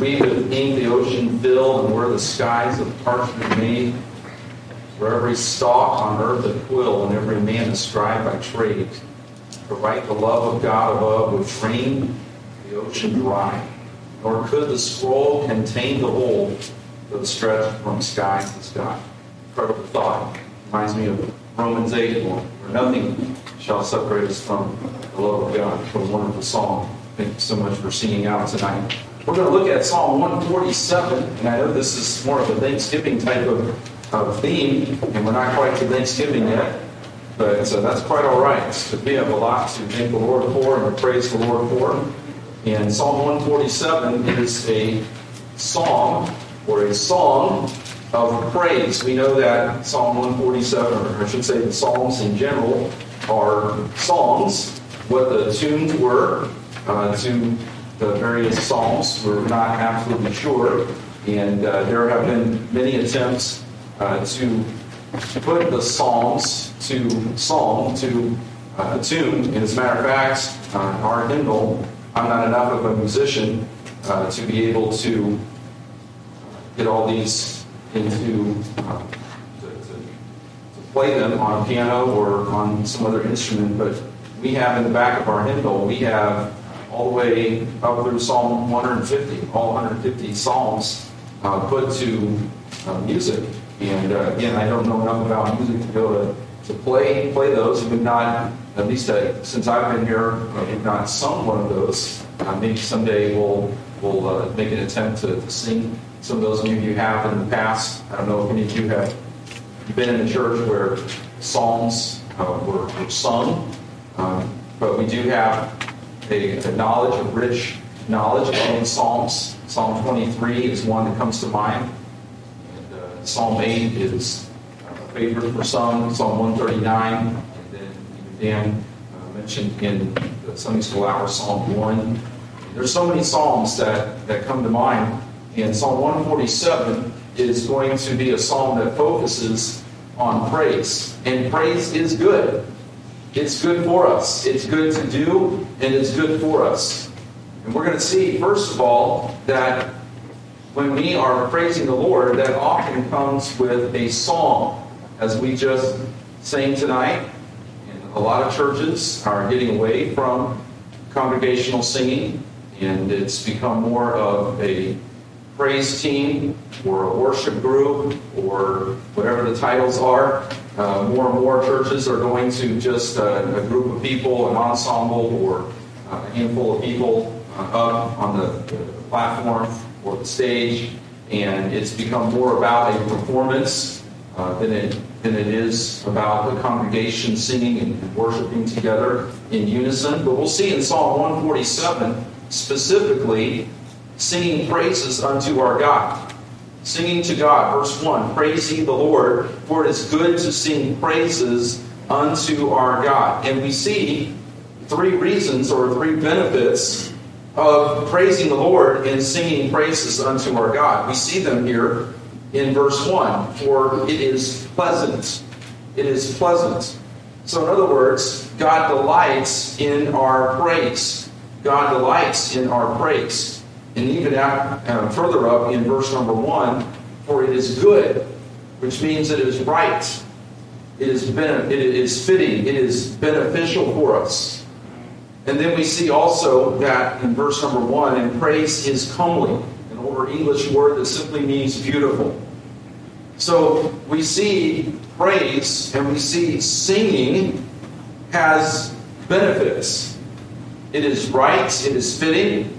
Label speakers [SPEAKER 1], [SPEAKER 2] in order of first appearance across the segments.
[SPEAKER 1] We with ink the ocean fill and where the skies of parchment made? For every stalk on earth a quill and every man a scribe by trade. To write the love of God above which rain the ocean dry. Nor could the scroll contain the whole that stretched from sky to sky. Incredible thought. Reminds me of Romans 8, where nothing shall separate us from the love of God. A wonderful song. Thank you so much for singing out tonight. We're going to look at Psalm 147, and I know this is more of a Thanksgiving type of, of theme, and we're not quite to Thanksgiving yet, but uh, that's quite all right. So we have a lot to thank the Lord for and to praise the Lord for. And Psalm 147 is a psalm or a song of praise. We know that Psalm 147, or I should say the Psalms in general, are songs. What the tunes were uh, to the various Psalms, we're not absolutely sure. And uh, there have been many attempts uh, to put the Psalms to psalm, to uh, a tune. And as a matter of fact, uh, our hymnal, I'm not enough of a musician uh, to be able to get all these into uh, to play them on a piano or on some other instrument, but we have in the back of our hymnal, we have all the way up through Psalm 150, all 150 psalms uh, put to uh, music. And uh, again, I don't know enough about music to be able to, to play play those. We've not, at least uh, since I've been here, uh, we've not sung one of those. Uh, maybe someday we'll we'll make an attempt to, to sing some of those maybe you have in the past. I don't know if any of you have been in a church where psalms uh, were, were, sung, um, but we do have a, a, knowledge, a rich knowledge of the psalms. Psalm 23 is one that comes to mind. And, uh, Psalm 8 is a favorite for some. Psalm 139, and then Dan uh, mentioned in the Sunday School Hour, Psalm 1. There's so many psalms that, that come to mind. And Psalm 147 is going to be a psalm that focuses on praise. And praise is good. It's good for us. It's good to do, and it's good for us. And we're going to see, first of all, that when we are praising the Lord, that often comes with a song, as we just sang tonight. And a lot of churches are getting away from congregational singing, and it's become more of a praise team or a worship group or whatever the titles are. Uh, more and more churches are going to just uh, a group of people, an ensemble, or uh, a handful of people uh, up on the, the, platform or the stage, and it's become more about a performance uh, than it than it is about the congregation singing and worshiping together in unison. But we'll see in Psalm 147 specifically singing praises unto our God. Singing to God, verse 1 Praise ye the Lord, for it is good to sing praises unto our God. And we see three reasons or three benefits of praising the Lord and singing praises unto our God. We see them here in verse 1 For it is pleasant. It is pleasant. So, in other words, God delights in our praise. God delights in our praise. And even uh, further up in verse number one, for it is good, which means it is right, it is, ben- it is fitting, it is beneficial for us. And then we see also that in verse number one, and praise is comely, an older English word that simply means beautiful. So we see praise and we see singing has benefits. It is right, it is fitting,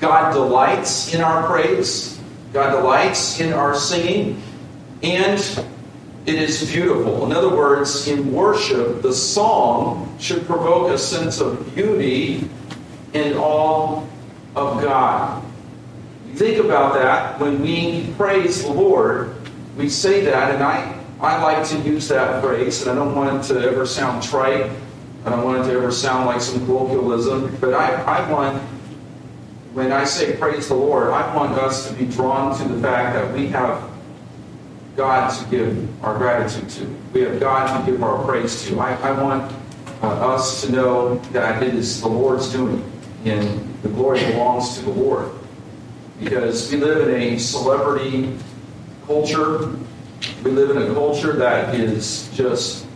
[SPEAKER 1] God delights in our praise, God delights in our singing, and it is beautiful. In other words, in worship, the song should provoke a sense of beauty in all of God. Think about that when we praise the Lord, we say that, and I, I like to use that phrase, and I don't want it to ever sound trite. I don't want it to ever sound like some colloquialism, but I, I want when I say praise the Lord, I want us to be drawn to the fact that we have God to give our gratitude to. We have God to give our praise to. I, I want uh, us to know that it is the Lord's doing, and the glory belongs to the Lord. because we live in a celebrity culture. We live in a culture that is just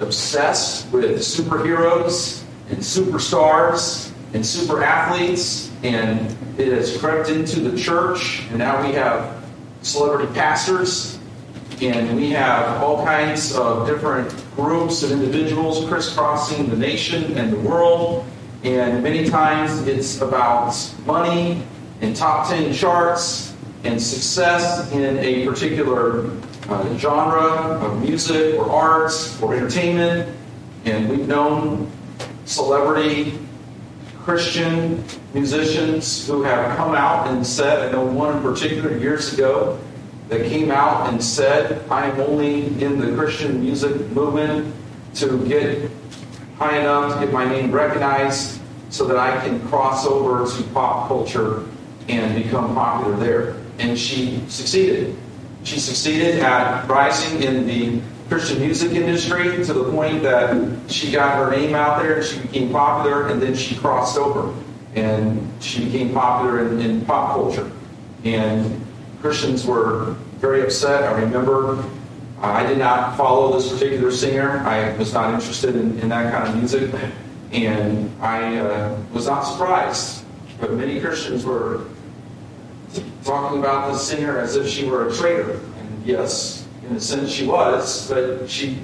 [SPEAKER 1] obsessed with superheroes and superstars and super athletes, and it has crept into the church, and now we have celebrity pastors, and we have all kinds of different groups and individuals crisscrossing the nation and the world. And many times it's about money and top 10 charts and success in a particular uh, genre of music or arts or entertainment. And we've known celebrity Christian musicians who have come out and said, I know one in particular years ago that came out and said, I am only in the Christian music movement to get high enough to get my name recognized so that I can cross over to pop culture and become popular there. And she succeeded. She succeeded at rising in the Christian music industry to the point that she got her name out there and she became popular, and then she crossed over and she became popular in, in pop culture. And Christians were very upset. I remember I did not follow this particular singer. I was not interested in, in that kind of music. And I uh, was not surprised. But many Christians were talking about this singer as if she were a traitor. And yes, in a sense she was, but she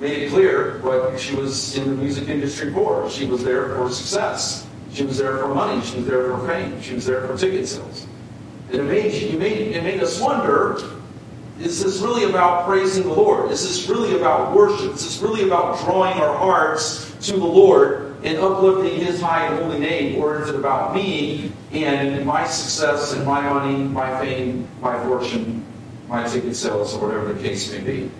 [SPEAKER 1] made it clear what she was in the music industry for. She was there for success. She was there for money. She was there for fame. She was there for ticket sales. And it made, it made, it made us wonder, is this really about praising the Lord? Is this really about worship? Is this really about drawing our hearts to the Lord and uplifting His high and holy name? Or is it about me and my success and my money, my fame, my fortune, my ticket sales, or whatever the case may be?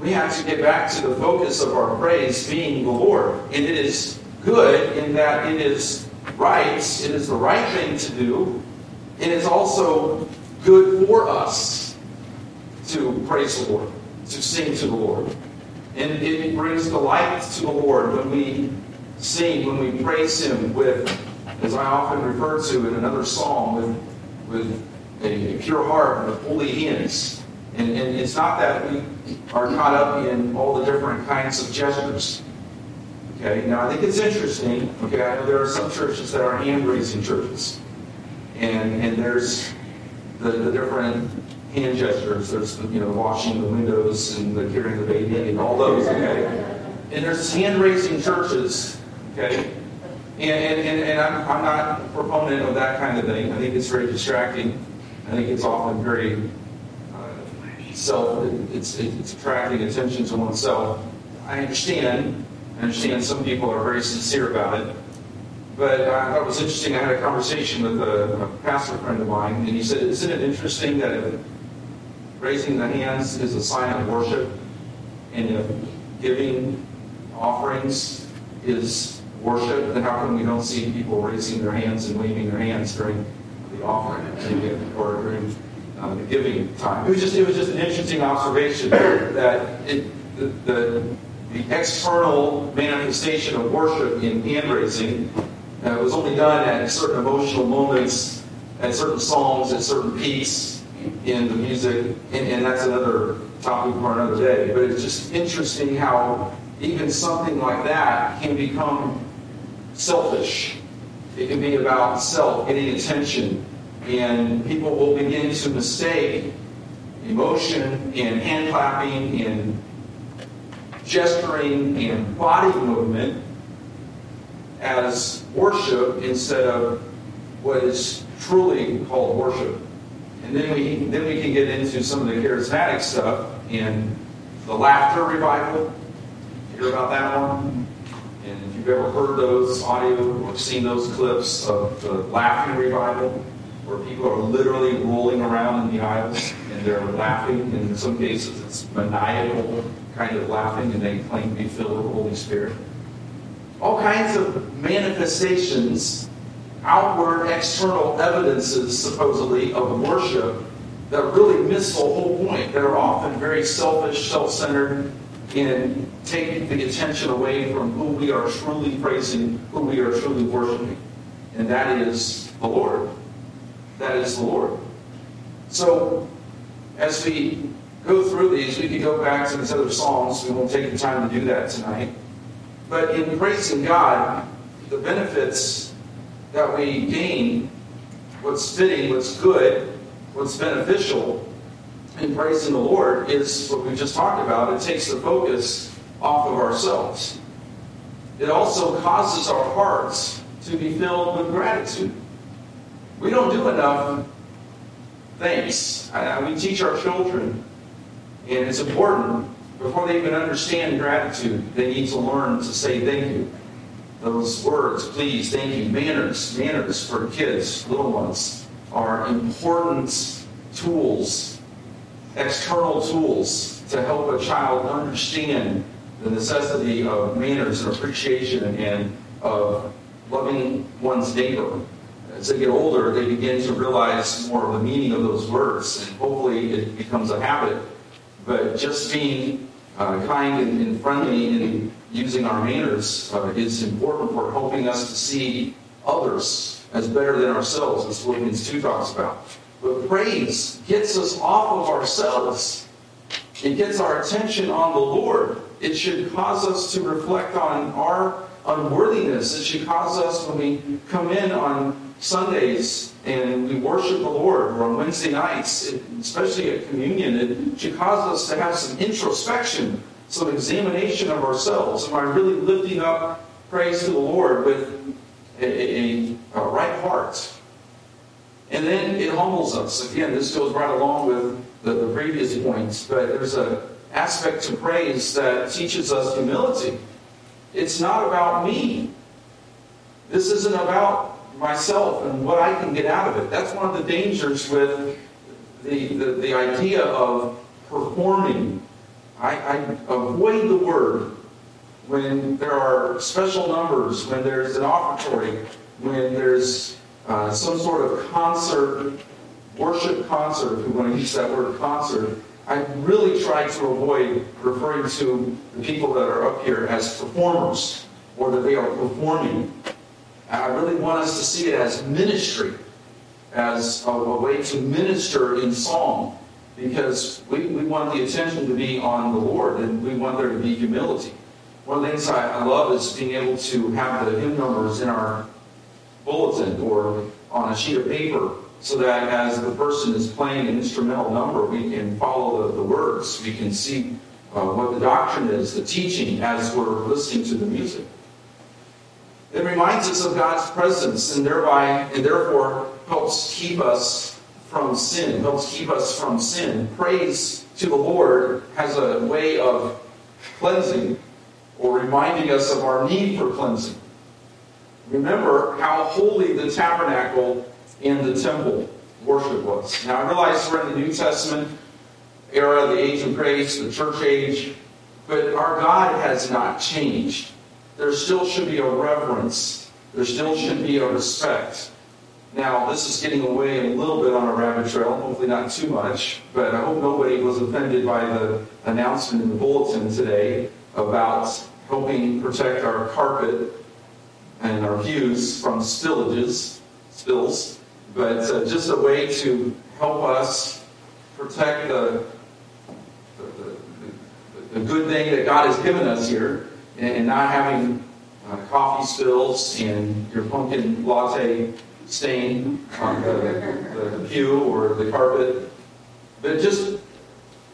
[SPEAKER 1] We have to get back to the focus of our praise being the Lord. And it is good in that it is right, it is the right thing to do, and it's also good for us to praise the Lord, to sing to the Lord. And it brings delight to the Lord when we sing, when we praise Him with, as I often refer to in another psalm, with, with a, pure heart and holy hands. And, and it's not that we are caught up in all the different kinds of gestures. Okay, now I think it's interesting. Okay, I know there are some churches that are hand raising churches and and there's the, the different hand gestures. There's you know washing the windows and the carrying the baby and all those. Okay, and there's hand raising churches. Okay, and and, and, and I'm, I'm not a proponent of that kind of thing. I think it's very distracting. I think it's often very uh, self. It's it's attracting attention to oneself. I understand. I understand some people are very sincere about it. But I thought it was interesting. I had a conversation with a, a pastor friend of mine, and he said, Isn't it interesting that if raising the hands is a sign of worship, and if giving offerings is worship, then how come we don't see people raising their hands and waving their hands during offering or during uh, the giving time? It was just it was just an interesting observation that it, the, the the external manifestation of worship in hand raising uh, was only done at certain emotional moments, at certain songs, at certain peaks in the music, and, and that's another topic for another day. But it's just interesting how even something like that can become selfish. It can be about self, getting attention, and people will begin to mistake emotion and hand clapping and gesturing and body movement as worship instead of what is truly called worship. And then we then we can get into some of the charismatic stuff and the laughter revival. You Hear about that one? And if you've ever heard those audio or seen those clips of the laughing revival, where people are literally rolling around in the aisles and they're laughing, and in some cases it's maniacal kind of laughing, and they claim to be filled with the Holy Spirit all kinds of manifestations, outward, external evidences, supposedly, of worship that really miss the whole point, that are often very selfish, self centered, in taking the attention away from who we are truly praising, who we are truly worshiping. And that is the Lord. That is the Lord. So, as we go through these, we could go back to these other Psalms. We won't take the time to do that tonight. But in praising God, the benefits that we gain, what's fitting, what's good, what's beneficial in praising the Lord is what we just talked about. It takes the focus off of ourselves. It also causes our hearts to be filled with gratitude. We don't do enough thanks. We teach our children, and it's important before they even understand gratitude, they need to learn to say thank you. Those words, please, thank you, manners, manners for kids, little ones, are important tools, external tools to help a child understand the necessity of manners and appreciation and of loving one's neighbor. As they get older, they begin to realize more of the meaning of those words, and hopefully it becomes a habit. But just being uh, kind and, and, friendly in using our manners uh, is important for helping us to see others as better than ourselves, as Philippians 2 talks about. But praise gets us off of ourselves. It gets our attention on the Lord. It should cause us to reflect on our unworthiness. It should cause us when we come in on Sundays and we worship the Lord, or on Wednesday nights, especially at communion, it should cause us to have some introspection, some examination of ourselves. Am I really lifting up praise to the Lord with a, a, a right heart? And then it humbles us. Again, this goes right along with the, the previous points, but there's an aspect to praise that teaches us humility. It's not about me. This isn't about myself and what I can get out of it. That's one of the dangers with the, the, the idea of performing. I, I avoid the word when there are special numbers, when there's an offertory, when there's uh, some sort of concert, worship concert, if we want to use that word concert. I really try to avoid referring to the people that are up here as performers or that they are performing. I really want us to see it as ministry, as a, a way to minister in song, because we, we want the attention to be on the Lord and we want there to be humility. One of the things I, I love is being able to have the hymn numbers in our bulletin or on a sheet of paper so that as the person is playing an instrumental number, we can follow the, the words. We can see uh, what the doctrine is, the teaching, as we're listening to the music. It reminds us of God's presence and thereby and therefore helps keep us from sin, helps keep us from sin. Praise to the Lord has a way of cleansing or reminding us of our need for cleansing. Remember how holy the tabernacle and the temple worship was. Now I realize we're in the New Testament era, the age of grace, the church age, but our God has not changed there still should be a reverence. There still should be a respect. Now, this is getting away a little bit on a rabbit trail, hopefully not too much, but I hope nobody was offended by the announcement in the bulletin today about helping protect our carpet and our views from spillages, spills, but uh, just a way to help us protect the, the, the, the good thing that God has given us here and not having uh, coffee spills and your pumpkin latte stain on the, the pew or the carpet, but just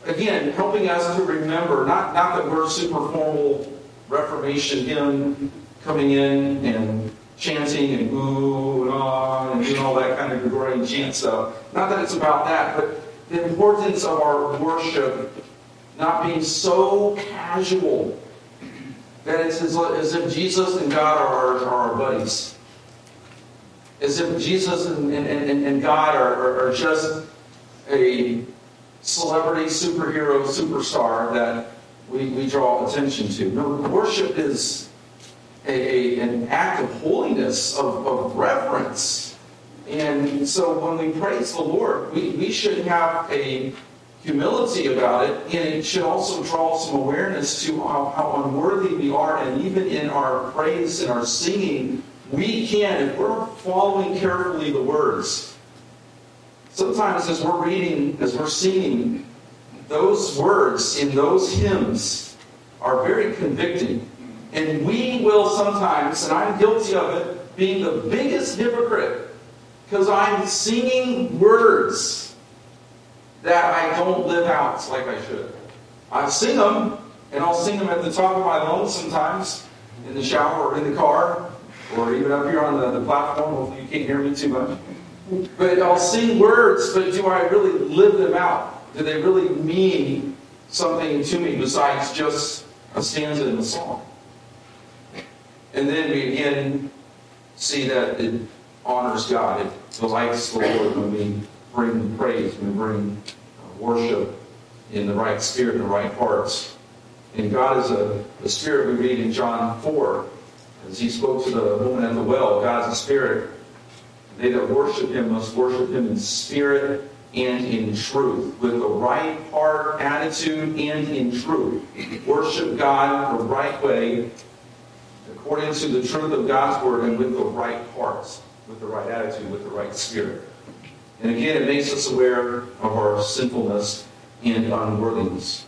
[SPEAKER 1] again helping us to remember not not that we're super formal Reformation hymn coming in and chanting and ooh and ah and doing all that kind of Gregorian chant stuff. Not that it's about that, but the importance of our worship not being so casual that it's as, as if Jesus and God are, are, our buddies. As if Jesus and, and, and, and God are, are, are just a celebrity, superhero, superstar that we, we draw attention to. No, worship is a, a, an act of holiness, of, of reverence. And so when we praise the Lord, we, we should have a humility about it, and it should also draw some awareness to how, how unworthy we are. And even in our praise and our singing, we can, if we're following carefully the words, sometimes as we're reading, as we're singing, those words in those hymns are very convicting. And we will sometimes, and I'm guilty of it, being the biggest hypocrite because I'm singing words that I don't live out like I should. I sing them, and I'll sing them at the top of my lungs sometimes, in the shower or in the car, or even up here on the, the platform. Hopefully, you can't hear me too much. But I'll sing words, but do I really live them out? Do they really mean something to me besides just a stanza in a song? And then we again see that it honors God. It delights the Lord when we bring praise, we bring uh, worship in the right spirit and the right hearts. And God is a, spirit we read in John 4. As he spoke to the woman at the well, God is a spirit. They that worship him must worship him in spirit and in truth, with the right heart attitude and in truth. Worship God the right way, according to the truth of God's word, and with the right hearts with the right attitude, with the right spirit. And again, it makes us aware of our sinfulness and unworthiness.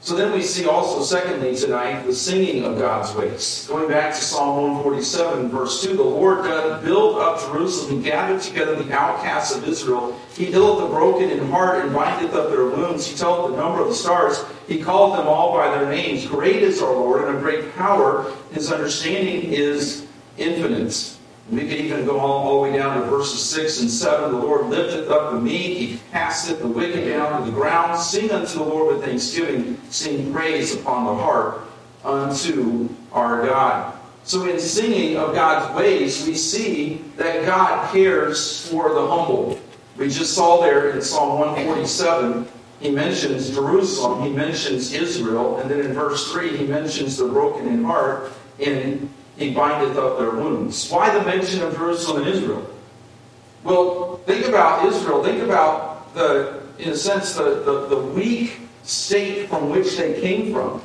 [SPEAKER 1] So then we see also, secondly, tonight, the singing of God's ways. Going back to Psalm 147, verse 2, the Lord doth build up Jerusalem and gather together the outcasts of Israel. He healeth the broken in heart and bindeth up their wounds. He telleth the number of the stars. He calleth them all by their names. Great is our Lord and of great power. His understanding is infinite. We could even go all, all, the way down to verses 6 and 7. The Lord lifteth up the meek, he casteth the wicked down to the ground. Sing unto the Lord with thanksgiving, sing praise upon the harp unto our God. So, in singing of God's ways, we see that God cares for the humble. We just saw there in Psalm 147, he mentions Jerusalem, he mentions Israel, and then in verse 3, he mentions the broken in heart. In he bindeth up their wounds. Why the mention of Jerusalem and Israel? Well, think about Israel. Think about the, in a sense, the, the, the weak state from which they came from.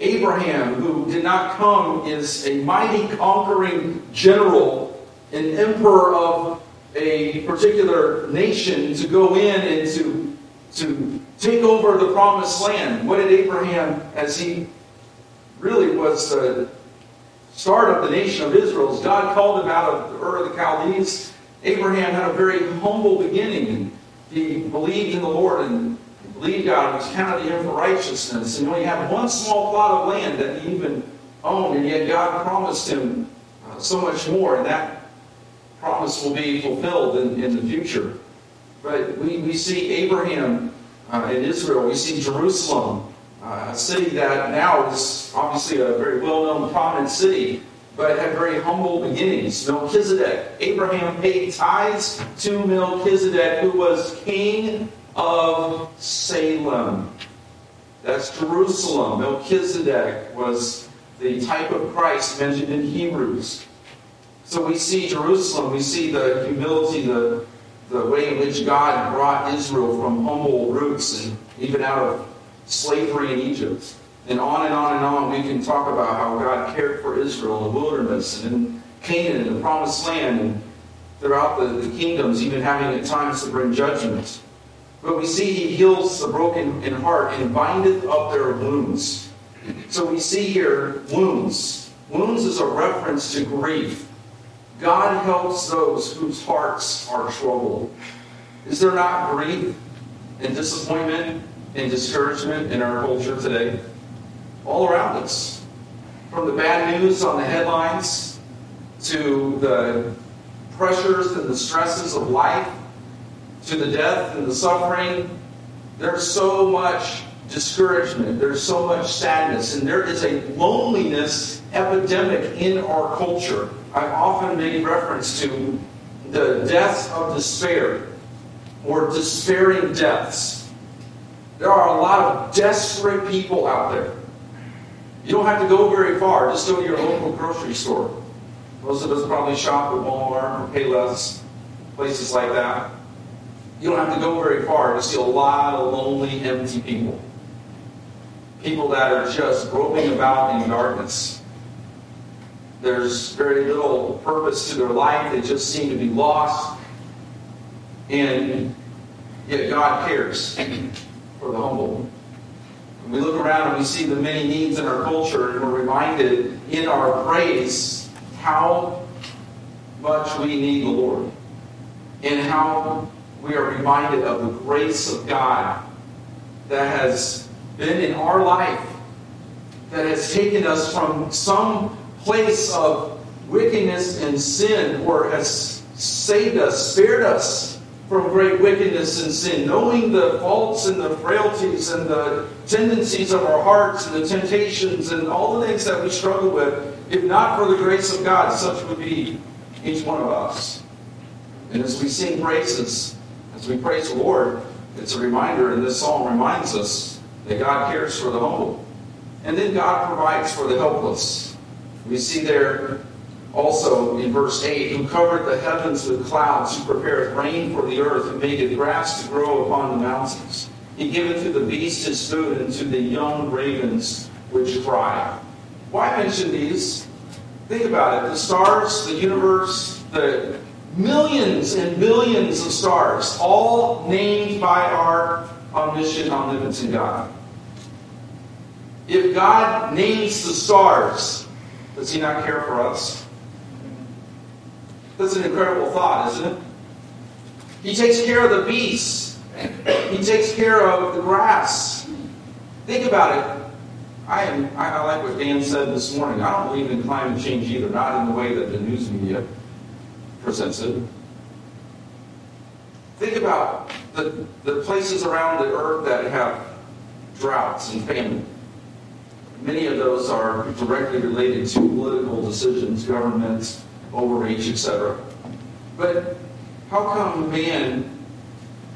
[SPEAKER 1] Abraham, who did not come, is a mighty conquering general, an emperor of a particular nation to go in and to, to take over the promised land. What did Abraham, as he really was uh, start of the nation of Israel, as God called him out of Ur of the Chaldees, Abraham had a very humble beginning. And he believed in the Lord and believed God and was counted to him for righteousness. And he only had one small plot of land that he even owned, and yet God promised him uh, so much more, and that promise will be fulfilled in, in the future. But we, we see Abraham uh, in Israel, we see Jerusalem uh, a city that now is obviously a very well-known, prominent city, but had very humble beginnings. Melchizedek. Abraham paid tithes to Melchizedek, who was king of Salem. That's Jerusalem. Melchizedek was the type of Christ mentioned in Hebrews. So we see Jerusalem, we see the humility, the, the way in which God brought Israel from humble roots and even out of slavery in Egypt. And on and on and on, we can talk about how God cared for Israel in the wilderness and in Canaan and the promised land and throughout the, the kingdoms, even having at times to bring judgment. But we see he heals the broken in heart and bindeth up their wounds. So we see here wounds. Wounds is a reference to grief. God helps those whose hearts are troubled. Is there not grief and disappointment and discouragement in our culture today, all around us. From the bad news on the headlines to the pressures and the stresses of life to the death and the suffering, there's so much discouragement, there's so much sadness, and there is a loneliness epidemic in our culture. I've often made reference to the deaths of despair or despairing deaths there are a lot of desperate people out there. You don't have to go very far. Just go to your local grocery store. Most of us probably shop at Walmart or Payless, places like that. You don't have to go very far to see a lot of lonely, empty people. People that are just groping about in darkness. There's very little purpose to their life. They just seem to be lost. And yet God cares for the humble. When we look around and we see the many needs in our culture, and we're reminded in our praise how much we need the Lord and how we are reminded of the grace of God that has been in our life, that has taken us from some place of wickedness and sin, or has saved us, spared us from great wickedness and sin, knowing the faults and the frailties and the tendencies of our hearts and the temptations and all the things that we struggle with. If not for the grace of God, such would be each one of us. And as we sing praises, as we praise the Lord, it's a reminder, and this song reminds us that God cares for the humble. And then God provides for the helpless. We see there also in verse 8, who covered the heavens with clouds, who prepared rain for the earth, who made the grass to grow upon the mountains. He giveth to the beast his food, and to the young ravens which cry. Why mention these? Think about it. The stars, the universe, the millions and billions of stars, all named by our omniscient, omnipotent God. If God names the stars, does he not care for us? That's an incredible thought, isn't it? He takes care of the beasts. He takes care of the grass. Think about it. I am. I like what Dan said this morning. I don't believe in climate change either, not in the way that the news media presents it. Think about the, the places around the earth that have droughts and famine. Many of those are directly related to political decisions, governments, overreach, etc. But how come man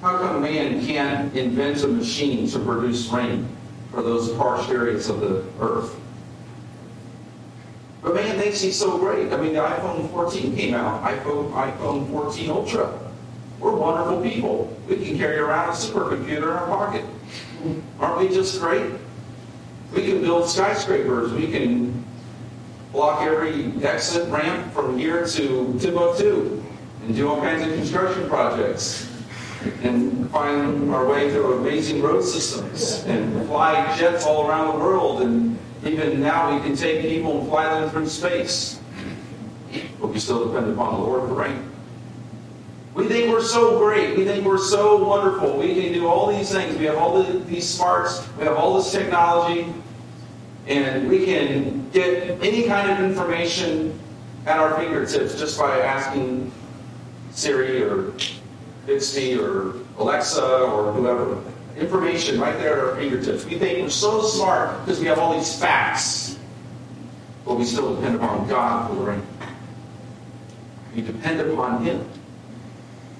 [SPEAKER 1] how come man can't invent a machine to produce rain for those harsh areas of the earth? But man thinks he's so great. I mean, the iPhone 14 came out, iPhone, iPhone 14 Ultra. We're wonderful people. We can carry around a supercomputer in our pocket. Aren't we just great? We can build skyscrapers. We can block every exit ramp from here to Timbuktu and do all kinds of construction projects and find our way through amazing road systems and fly jets all around the world and even now we can take people and fly them through space. But we still depend upon the Lord for rain. We think we're so great. We think we're so wonderful. We can do all these things. We have all the, these smarts. We have all this technology. And we can get any kind of information at our fingertips just by asking Siri or Bixby or Alexa or whoever. Information right there at our fingertips. We think we're so smart because we have all these facts. But we still depend upon God for the rain. We depend upon Him.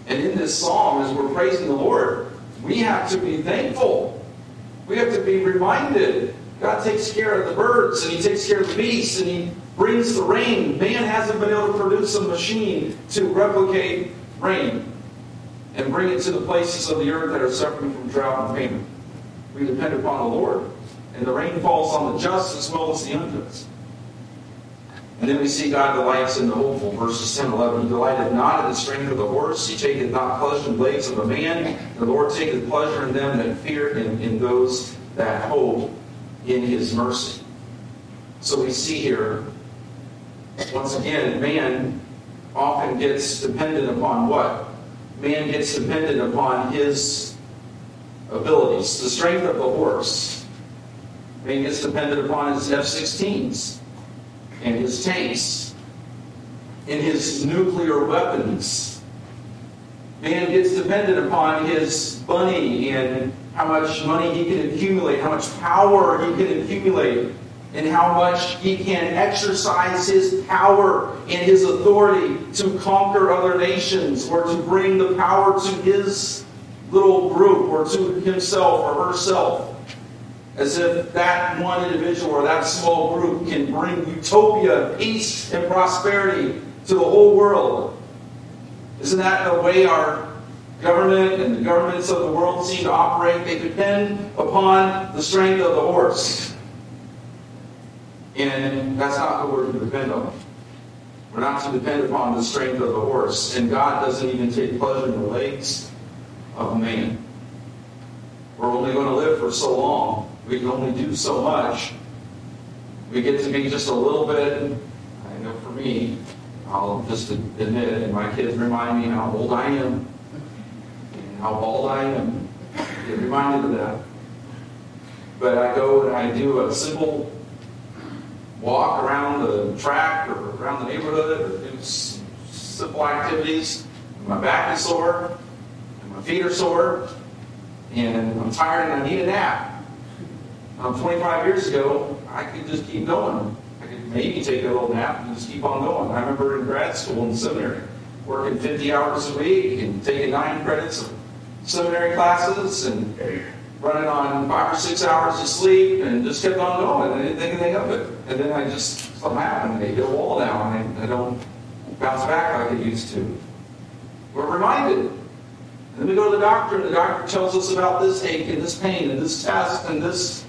[SPEAKER 1] And in this psalm, as we're praising the Lord, we have to be thankful. We have to be reminded God takes care of the birds and He takes care of the beasts and He brings the rain. Man hasn't been able to produce a machine to replicate rain and bring it to the places of the earth that are suffering from drought and famine. We depend upon the Lord. And the rain falls on the just as well as the unjust. And then we see God delights in the hopeful, verses 10 11. He delighteth not in the strength of the horse, he taketh not pleasure in the blades of a man. The Lord taketh pleasure in them that fear him, in those that hope in his mercy. So we see here, once again, man often gets dependent upon what? Man gets dependent upon his abilities, the strength of the horse. Man gets dependent upon his F 16s and his tanks and his nuclear weapons. Man gets dependent upon his bunny and how much money he can accumulate, how much power he can accumulate, and how much he can exercise his power and his authority to conquer other nations or to bring the power to his little group or to himself or herself. As if that one individual or that small group can bring utopia, peace, and prosperity to the whole world. Isn't that the way our government and the governments of the world seem to operate? They depend upon the strength of the horse. And that's not what we're to depend on. We're not to depend upon the strength of the horse. And God doesn't even take pleasure in the legs of man. We're only going to live for so long. We can only do so much. We get to be just a little bit, I know for me, I'll just admit, it, and my kids remind me how old I am how bald I am. Get reminded of that. But I go and I do a simple walk around the track or around the neighborhood or do simple activities. My back is sore, and my feet are sore, and I'm tired and I need a nap. Um, 25 years ago, I could just keep going. I could maybe take a little nap and just keep on going. I remember in grad school and seminary, working 50 hours a week and taking nine credits of seminary classes and running on five or six hours of sleep and just kept on going. I didn't think anything of it. And then I just, something happened. I hit a wall now and I, don't bounce back like I used to. We're reminded. And then we go to the doctor and the doctor tells us about this ache and this pain and this test and this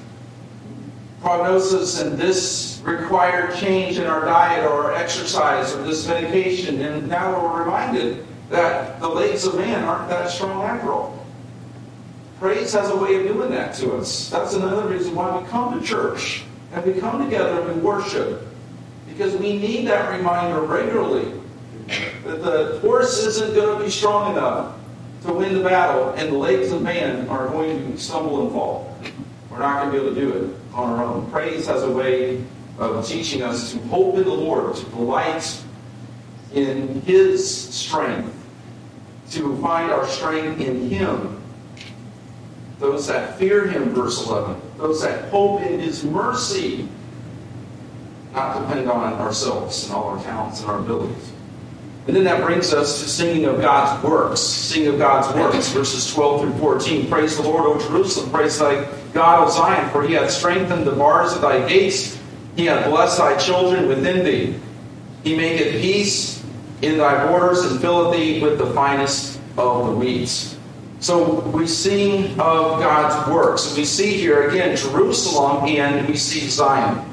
[SPEAKER 1] prognosis and this required change in our diet or our exercise or this medication. And now we're reminded that the legs of man aren't that strong after all. Praise has a way of doing that to us. That's another reason why we come to church and we come together and we worship. Because we need that reminder regularly that the horse isn't going to be strong enough to win the battle, and the legs of man are going to stumble and fall. We're not going to be able to do it on our own. Praise has a way of teaching us to hope in the Lord, to delight in His strength, to find our strength in Him those that fear him, verse 11, those that hope in his mercy, not depend on ourselves and all our talents and our abilities. And then that brings us to singing of God's works. Singing of God's works, verses 12 through 14. Praise the Lord, O Jerusalem. Praise thy God, O Zion, for he hath strengthened the bars of thy gates. He hath blessed thy children within thee. He maketh peace in thy borders and filleth thee with the finest of the wheats. So we see of God's works. We see here again Jerusalem and we see Zion.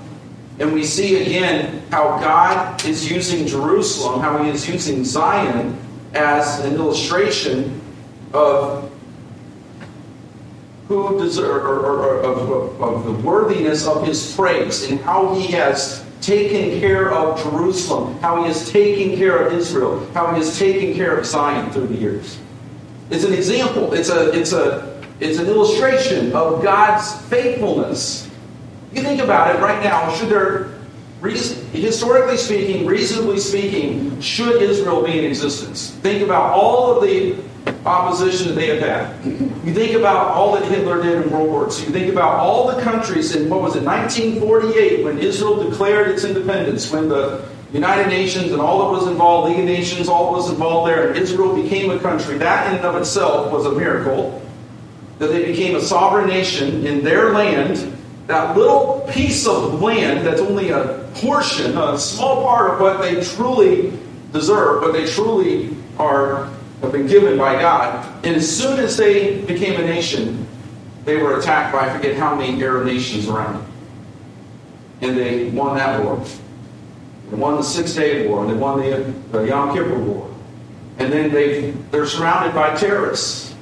[SPEAKER 1] And we see again how God is using Jerusalem, how he is using Zion as an illustration of who deserve, or, or, or of, of the worthiness of his praise and how he has taken care of Jerusalem, how he has taken care of Israel, how he has taken care of Zion through the years. It's an example. It's a it's a it's an illustration of God's faithfulness. You think about it right now. Should there, historically speaking, reasonably speaking, should Israel be in existence? Think about all of the opposition that they have had. You think about all that Hitler did in World War II. You think about all the countries in what was it, 1948, when Israel declared its independence, when the United Nations and all that was involved, League of Nations, all that was involved there, and Israel became a country. That in and of itself was a miracle. That they became a sovereign nation in their land. That little piece of land that's only a portion, a small part of what they truly deserve, what they truly are have been given by God. And as soon as they became a nation, they were attacked by I forget how many Arab nations around them. And they won that war. They won the Six Day War, and they won the, the Yom Kippur War. And then they, they're surrounded by terrorists.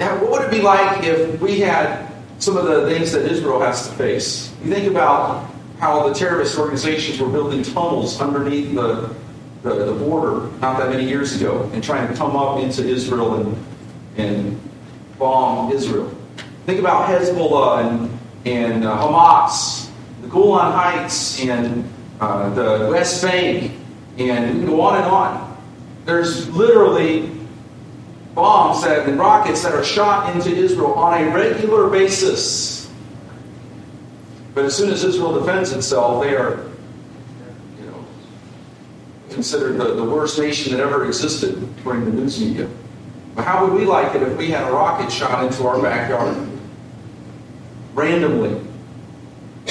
[SPEAKER 1] Now, what would it be like if we had some of the things that Israel has to face? You think about how the terrorist organizations were building tunnels underneath the, the, the border not that many years ago and trying to come up into Israel and, and bomb Israel. Think about Hezbollah and, and uh, Hamas, the Golan Heights, and uh, the West Bank, and we can go on and on. There's literally bombs that, and rockets that are shot into Israel on a regular basis. But as soon as Israel defends itself, they are you know, considered the, the worst nation that ever existed, according to the news media. But how would we like it if we had a rocket shot into our backyard? Randomly,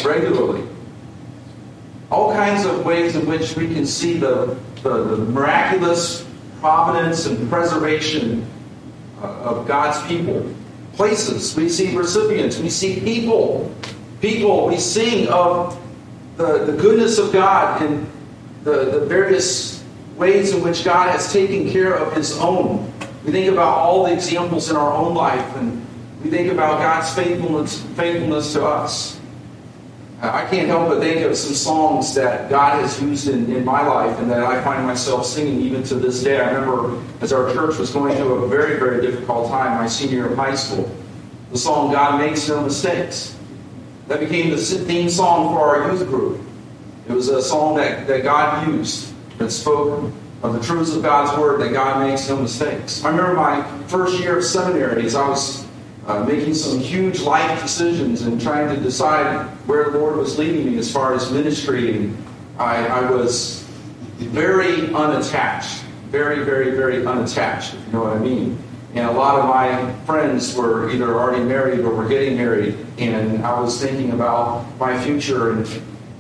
[SPEAKER 1] regularly all kinds of ways in which we can see the, the, the miraculous providence and preservation of God's people. Places, we see recipients, we see people. People, we sing of the, the goodness of God and the, the various ways in which God has taken care of his own. We think about all the examples in our own life, and we think about God's faithfulness, faithfulness to us. I can't help but think of some songs that God has used in, in my life and that I find myself singing even to this day. I remember as our church was going through a very, very difficult time, my senior year of high school, the song God Makes No Mistakes. That became the theme song for our youth group. It was a song that, that God used that spoke of the truths of God's Word, that God makes no mistakes. I remember my first year of seminary as I was uh, making some huge life decisions and trying to decide where the Lord was leading me as far as ministry. I, I was very unattached, very, very, very unattached, if you know what I mean. And a lot of my friends were either already married or were getting married, and I was thinking about my future and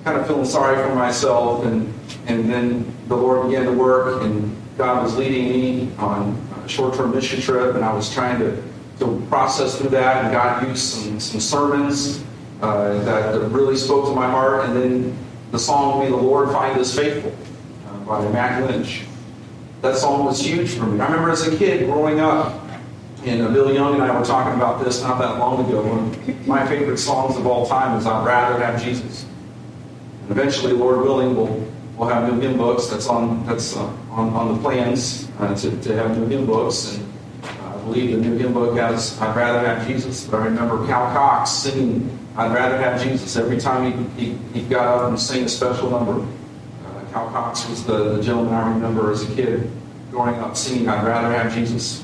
[SPEAKER 1] kind of feeling sorry for myself. And, and then the Lord began to work, and God was leading me on a short term mission trip, and I was trying to to process through that, and God used some, some sermons uh, that, that, really spoke to my heart. And then the song "May the Lord Find Us Faithful" uh, by Mac Lynch. That song was huge for me. I remember as a kid growing up, and uh, Bill Young and I were talking about this not that long ago. One of my favorite songs of all time is "I'd Rather Have Jesus." And eventually, Lord willing, we'll we'll have new hymn books. That's on that's uh, on, on the plans uh, to, to have new hymn books and believe the new hymn book has I'd rather have Jesus. But I remember Cal Cox singing I'd rather have Jesus every time he, he, he got up and sang a special number. Uh, Cal Cox was the, the gentleman I remember as a kid growing up singing I'd rather have Jesus.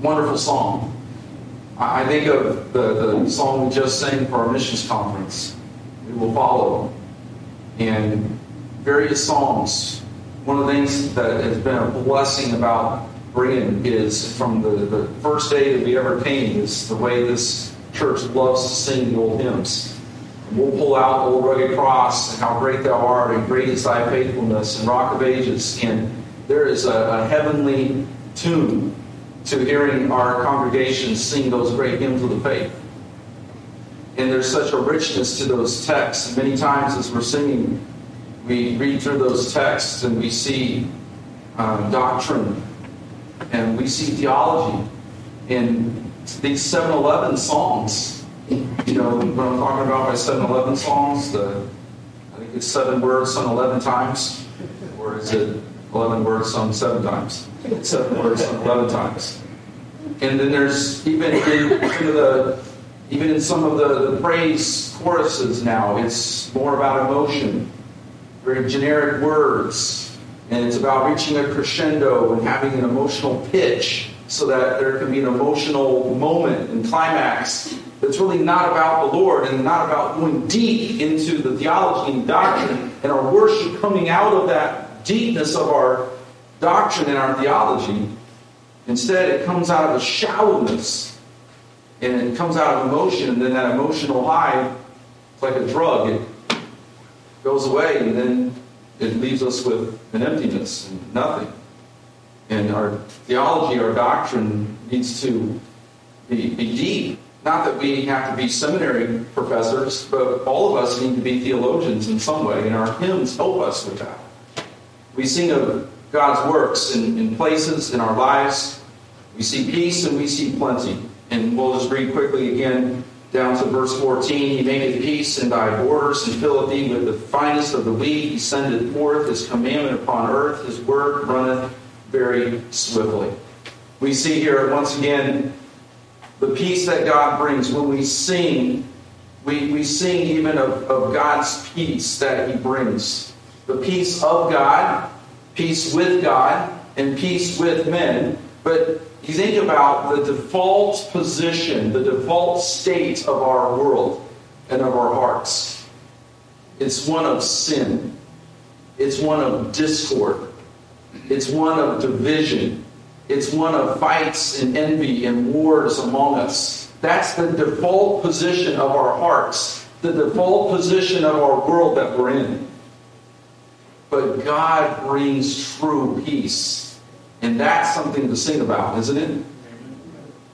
[SPEAKER 1] Wonderful song. I, I think of the, the song we just sang for our missions conference, We Will Follow. And various songs. One of the things that has been a blessing about bringing is from the, the first day that we ever came is the way this church loves to sing the old hymns. And we'll pull out Old Rugged Cross and How Great Thou Art and Great is Thy Faithfulness and Rock of Ages. And there is a, a heavenly tune to hearing our congregation sing those great hymns of the faith. And there's such a richness to those texts. And many times as we're singing, we read through those texts and we see um, doctrine and we see theology in these 7-Eleven songs. You know what I'm talking about by 7-Eleven songs? The, I think it's seven words sung 11 times. Or is it 11 words sung seven times? seven words sung 11 times. And then there's even in, the, even in some of the, the praise choruses now, it's more about emotion, very generic words and it's about reaching a crescendo and having an emotional pitch so that there can be an emotional moment and climax that's really not about the Lord and not about going deep into the theology and doctrine and our worship coming out of that deepness of our doctrine and our theology. Instead, it comes out of a shallowness and it comes out of emotion, and then that emotional high, it's like a drug, it goes away, and then it leaves us with an emptiness and nothing. And our theology, our doctrine needs to be, be deep. Not that we have to be seminary professors, but all of us need to be theologians in some way, and our hymns help us with that. We sing of God's works in, in places in our lives. We see peace and we see plenty. And we'll just read quickly again down to verse 14, He maketh peace in thy borders, and filleth thee with the finest of the wheat. He sendeth forth his commandment upon earth, his word runneth very swiftly. We see here once again the peace that God brings. When we sing, we, we sing even of, of God's peace that He brings. The peace of God, peace with God, and peace with men. But you think about the default position, the default state of our world and of our hearts. It's one of sin. It's one of discord. It's one of division. It's one of fights and envy and wars among us. That's the default position of our hearts, the default position of our world that we're in. But God brings true peace and that's something to sing about, isn't it?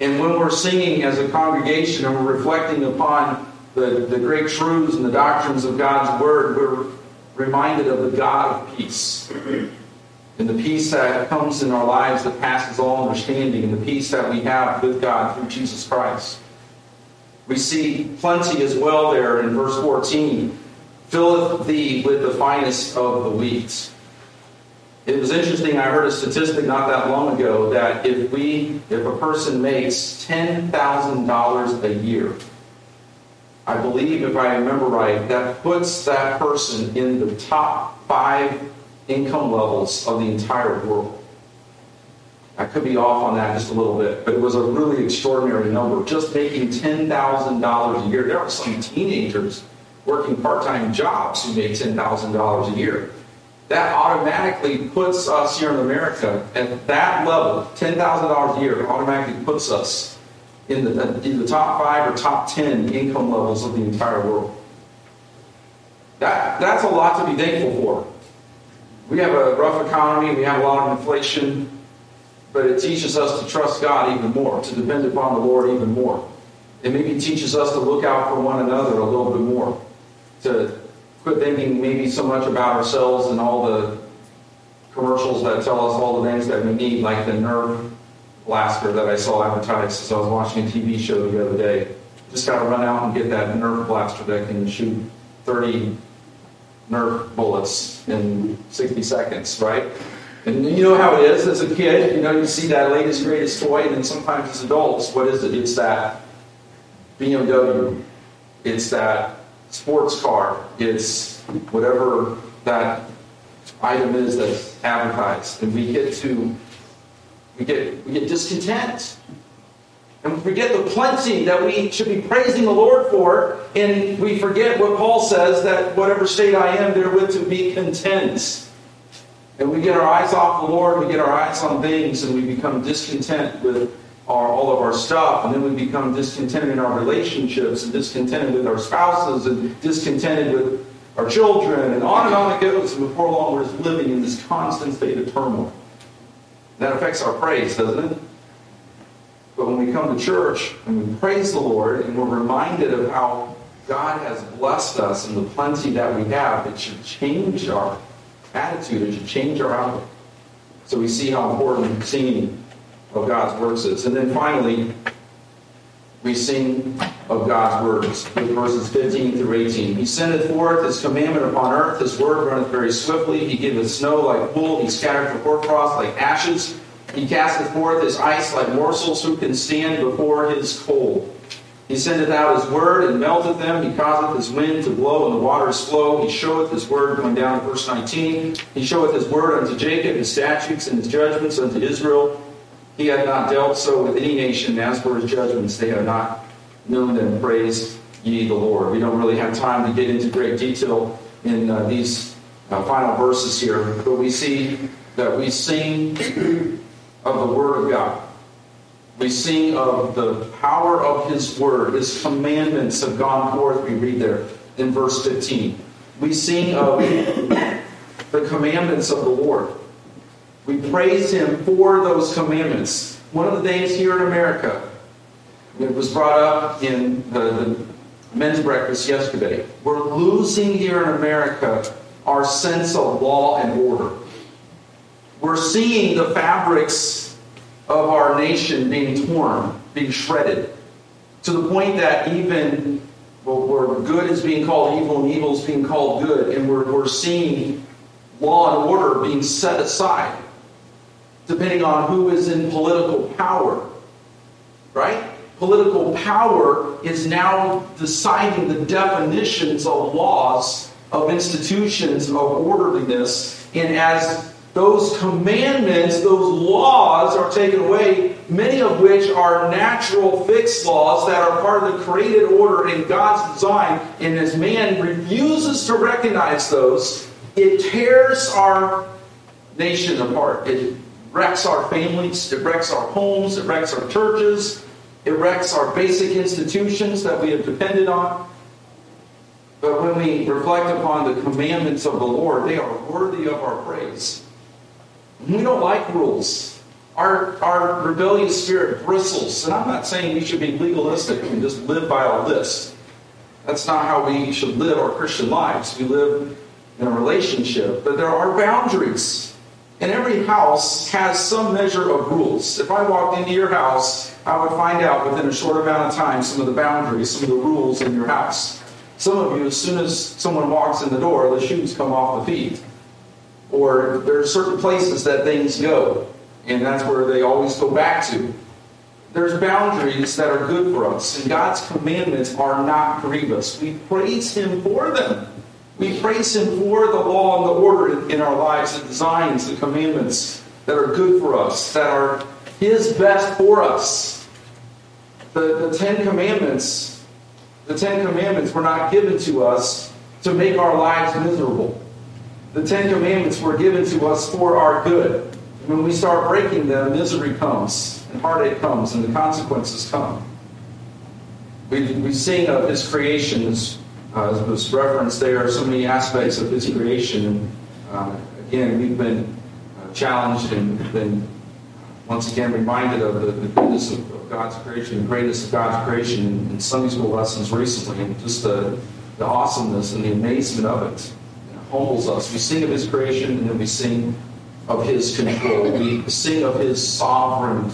[SPEAKER 1] And when we're singing as a congregation and we're reflecting upon the, the great truths and the doctrines of God's Word, we're, reminded of the God of peace. And the peace that comes in our lives that passes all understanding, and the peace that we have with God through Jesus Christ. We see plenty as well there in verse 14. Filleth thee with the finest of the wheat. It was interesting, I heard a statistic not that long ago that if we if a person makes ten thousand dollars a year, I believe if I remember right, that puts that person in the top five income levels of the entire world. I could be off on that just a little bit, but it was a really extraordinary number. Just making $10,000 a year. There are some teenagers working part time jobs who make $10,000 a year. That automatically puts us here in America at that level, $10,000 a year, automatically puts us in the, in the top five or top 10 income levels of the entire world. That, that's a lot to be thankful for. We have a rough economy, we have a lot of inflation, but it teaches us to trust God even more, to depend upon the Lord even more. It maybe teaches us to look out for one another a little bit more, to quit thinking maybe so much about ourselves and all the commercials that tell us all the things that we need, like the Nerf blaster that I saw advertised as I was watching a TV show the other day. Just got to run out and get that Nerf blaster that can shoot 30 Nerf bullets in 60 seconds, right? And you know how it is as a kid, you know, you see that latest, greatest toy, and then sometimes as adults, what is it? It's that BMW, it's that sports car, it's whatever that item is that's advertised. And we get to, we get, we get discontent. And we forget the plenty that we should be praising the Lord for, and we forget what Paul says that whatever state I am, therewith to be content. And we get our eyes off the Lord, we get our eyes on things, and we become discontent with our, all of our stuff. And then we become discontented in our relationships, and discontented with our spouses, and discontented with our children, and on and on it goes. And before long, we're just living in this constant state of turmoil. That affects our praise, doesn't it? But when we come to church and we praise the Lord and we're reminded of how God has blessed us and the plenty that we have, it should change our attitude. It should change our outlook. So we see how important singing of God's works is. And then finally, we sing of God's words with verses 15 through 18. He sendeth forth his commandment upon earth, his word runneth very swiftly. He giveth snow like wool, he scattereth the hoarfrost like ashes. He casteth forth his ice like morsels, who can stand before his cold? He sendeth out his word and melteth them. He causeth his wind to blow, and the waters flow. He showeth his word, going down to verse 19. He showeth his word unto Jacob, his statutes and his judgments unto Israel. He hath not dealt so with any nation. As for his judgments, they have not known them. Praise ye the Lord. We don't really have time to get into great detail in uh, these uh, final verses here, but we see that we sing of the Word of God. We sing of the power of His Word. His commandments have gone forth, we read there in verse 15. We sing of the commandments of the Lord. We praise Him for those commandments. One of the things here in America, it was brought up in the, the men's breakfast yesterday. We're losing here in America our sense of law and order. We're seeing the fabrics of our nation being torn, being shredded, to the point that even where good is being called evil and evil is being called good, and we're, we're seeing law and order being set aside, depending on who is in political power. Right? Political power is now deciding the definitions of laws, of institutions, of orderliness, and as those commandments, those laws are taken away, many of which are natural fixed laws that are part of the created order in God's design. And as man refuses to recognize those, it tears our nation apart. It wrecks our families, it wrecks our homes, it wrecks our churches, it wrecks our basic institutions that we have depended on. But when we reflect upon the commandments of the Lord, they are worthy of our praise. We don't like rules. Our, our rebellious spirit bristles. And I'm not saying we should be legalistic and just live by a list. That's not how we should live our Christian lives. We live in a relationship, but there are boundaries. And every house has some measure of rules. If I walked into your house, I would find out within a short amount of time some of the boundaries, some of the rules in your house. Some of you, as soon as someone walks in the door, the shoes come off the feet. Or there are certain places that things go, and that's where they always go back to. There's boundaries that are good for us, and God's commandments are not grievous. We praise Him for them. We praise Him for the law and the order in our lives, the designs, the commandments that are good for us, that are His best for us. The, the Ten Commandments, the Ten Commandments were not given to us to make our lives miserable. The Ten Commandments were given to us for our good. When we start breaking them, misery comes, and heartache comes, and the consequences come. We, we sing of His creation, as, uh, was referenced there, so many aspects of His creation. Uh, again, we've been uh, challenged and been once again reminded of the, the goodness of, of, God's creation, the greatness of God's creation in, in Sunday school lessons recently, and just the, the awesomeness and the amazement of it humbles us. We sing of His creation and then we sing of His control. We sing of His sovereign,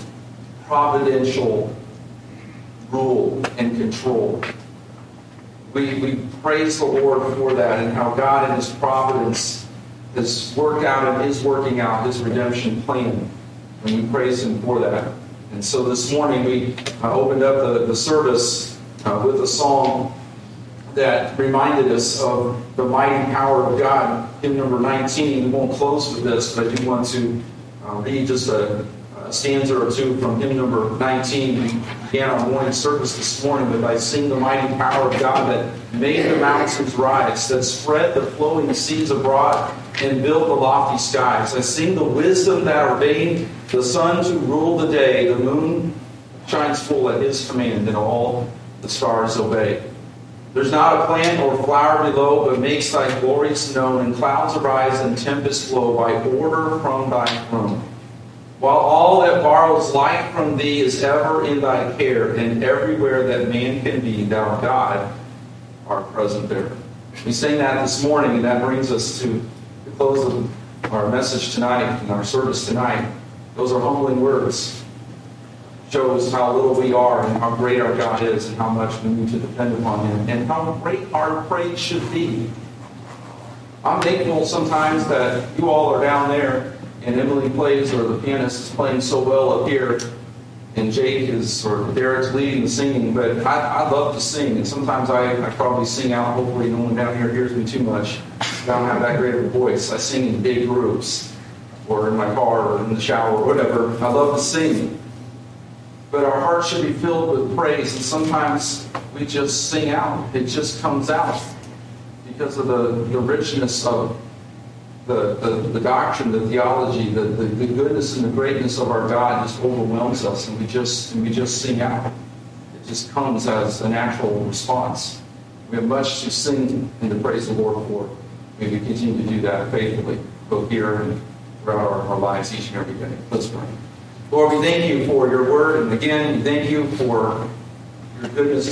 [SPEAKER 1] providential rule and control. We, we praise the Lord for that and how God in His providence has worked out and is working out His redemption plan. And we praise Him for that. And so this morning we uh, opened up the, the service uh, with a song that reminded us of the mighty power of God. Hymn number 19. We won't close with this, but I do want to uh, read just a, a, stanza or two from hymn number 19. Began our morning service this morning but I sing the mighty power of God that made the mountains rise, that spread the flowing seas abroad and built the lofty skies. I sing the wisdom that ordained the sun to rule the day. The moon shines full at his command, and all the stars obey. There's not a plant or flower below, but makes thy glories known, and clouds arise and tempests blow by order from thy throne. While all that borrows life from thee is ever in thy care, and everywhere that man can be, thou God art present there. We sang that this morning, and that brings us to the close of our message tonight and our service tonight. Those are humbling words shows how little we are and how great our God is and how much we need to depend upon Him and how great our praise should be. I'm thankful sometimes that you all are down there and Emily plays or the pianist is playing so well up here and Jake is or Derek's leading the singing, but I, I love to sing and sometimes I, I probably sing out. Hopefully no one down here hears me too much. I don't have that great of a voice. I sing in big groups or in my car or in the shower or whatever. I love to sing but our hearts should be filled with praise. And sometimes we just sing out, it just comes out because of the, the richness of the, the, the doctrine, the theology, the, the, the, goodness and the greatness of our God just overwhelms us, and we just, and we just sing out. It just comes as a natural response. We have much to sing and to praise the Lord for. May we continue to do that faithfully, both here and throughout our, our lives each and every day. Let's pray. Lord, we thank you for your word. And again, we thank you for your goodness